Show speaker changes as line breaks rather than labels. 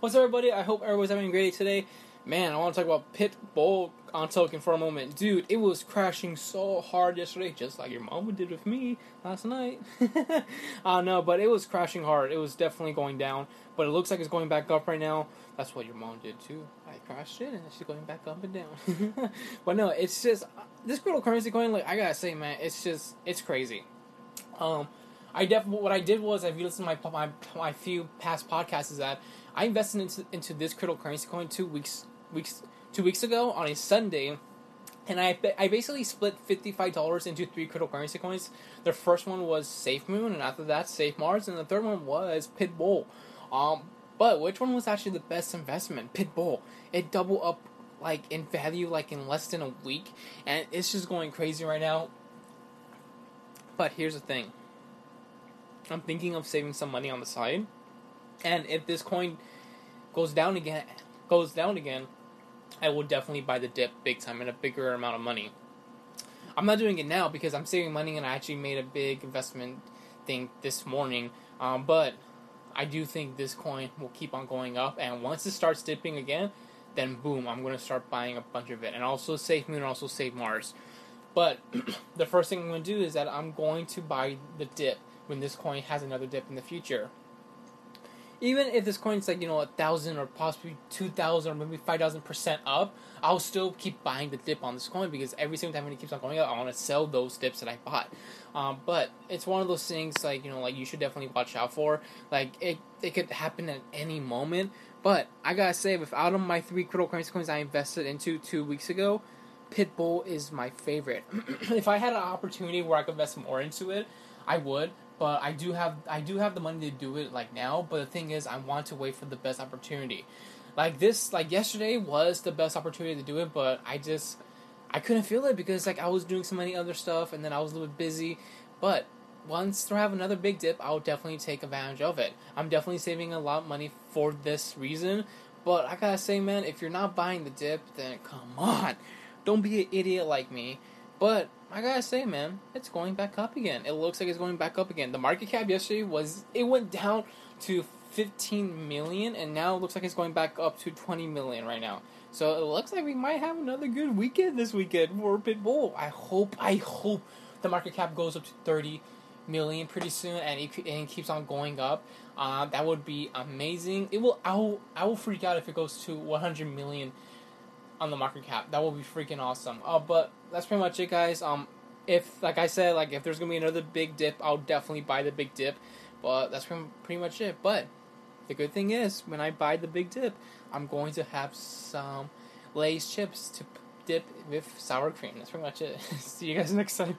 What's up, everybody? I hope everyone's having a great day today. Man, I want to talk about Pitbull on token for a moment. Dude, it was crashing so hard yesterday, just like your mom did with me last night. I uh, know, but it was crashing hard. It was definitely going down, but it looks like it's going back up right now. That's what your mom did too. I crashed it, and she's going back up and down. but no, it's just this cryptocurrency coin. Like I gotta say, man, it's just it's crazy. Um, I definitely what I did was if you listen to my my my few past podcasts is that I invested into into this cryptocurrency coin two weeks weeks two weeks ago on a Sunday, and I I basically split fifty five dollars into three cryptocurrency coins. The first one was Safe Moon, and after that Safe Mars, and the third one was Pitbull. Um, but which one was actually the best investment? Pitbull. It doubled up like in value like in less than a week, and it's just going crazy right now. But here's the thing. I'm thinking of saving some money on the side, and if this coin goes down again, goes down again, I will definitely buy the dip big time in a bigger amount of money. I'm not doing it now because I'm saving money and I actually made a big investment thing this morning. Um, but I do think this coin will keep on going up, and once it starts dipping again, then boom, I'm going to start buying a bunch of it, and also Safe Moon, and also Safe Mars. But the first thing I'm going to do is that I'm going to buy the dip when this coin has another dip in the future even if this coin's like you know a thousand or possibly two thousand or maybe five thousand percent up, I'll still keep buying the dip on this coin because every single time when it keeps on going up, I want to sell those dips that I bought. Um, but it's one of those things like you know like you should definitely watch out for. Like it it could happen at any moment. But I gotta say, without of my three cryptocurrency coins I invested into two weeks ago, Pitbull is my favorite. if I had an opportunity where I could invest more into it, I would but I do have I do have the money to do it like now. But the thing is, I want to wait for the best opportunity. Like this, like yesterday was the best opportunity to do it, but I just I couldn't feel it because like I was doing so many other stuff, and then I was a little bit busy. But once they have another big dip, I'll definitely take advantage of it. I'm definitely saving a lot of money for this reason. But I gotta say, man, if you're not buying the dip, then come on, don't be an idiot like me. But I gotta say, man, it's going back up again. It looks like it's going back up again. The market cap yesterday was it went down to 15 million, and now it looks like it's going back up to 20 million right now. So it looks like we might have another good weekend this weekend for Pitbull. I hope, I hope the market cap goes up to 30 million pretty soon, and it, and it keeps on going up. Uh, that would be amazing. It will. I will. I will freak out if it goes to 100 million on the market cap. That will be freaking awesome. Uh, but that's pretty much it, guys. Um, if like I said, like if there's gonna be another big dip, I'll definitely buy the big dip. But that's pretty much it. But the good thing is, when I buy the big dip, I'm going to have some Lay's chips to dip with sour cream. That's pretty much it. See you guys next time.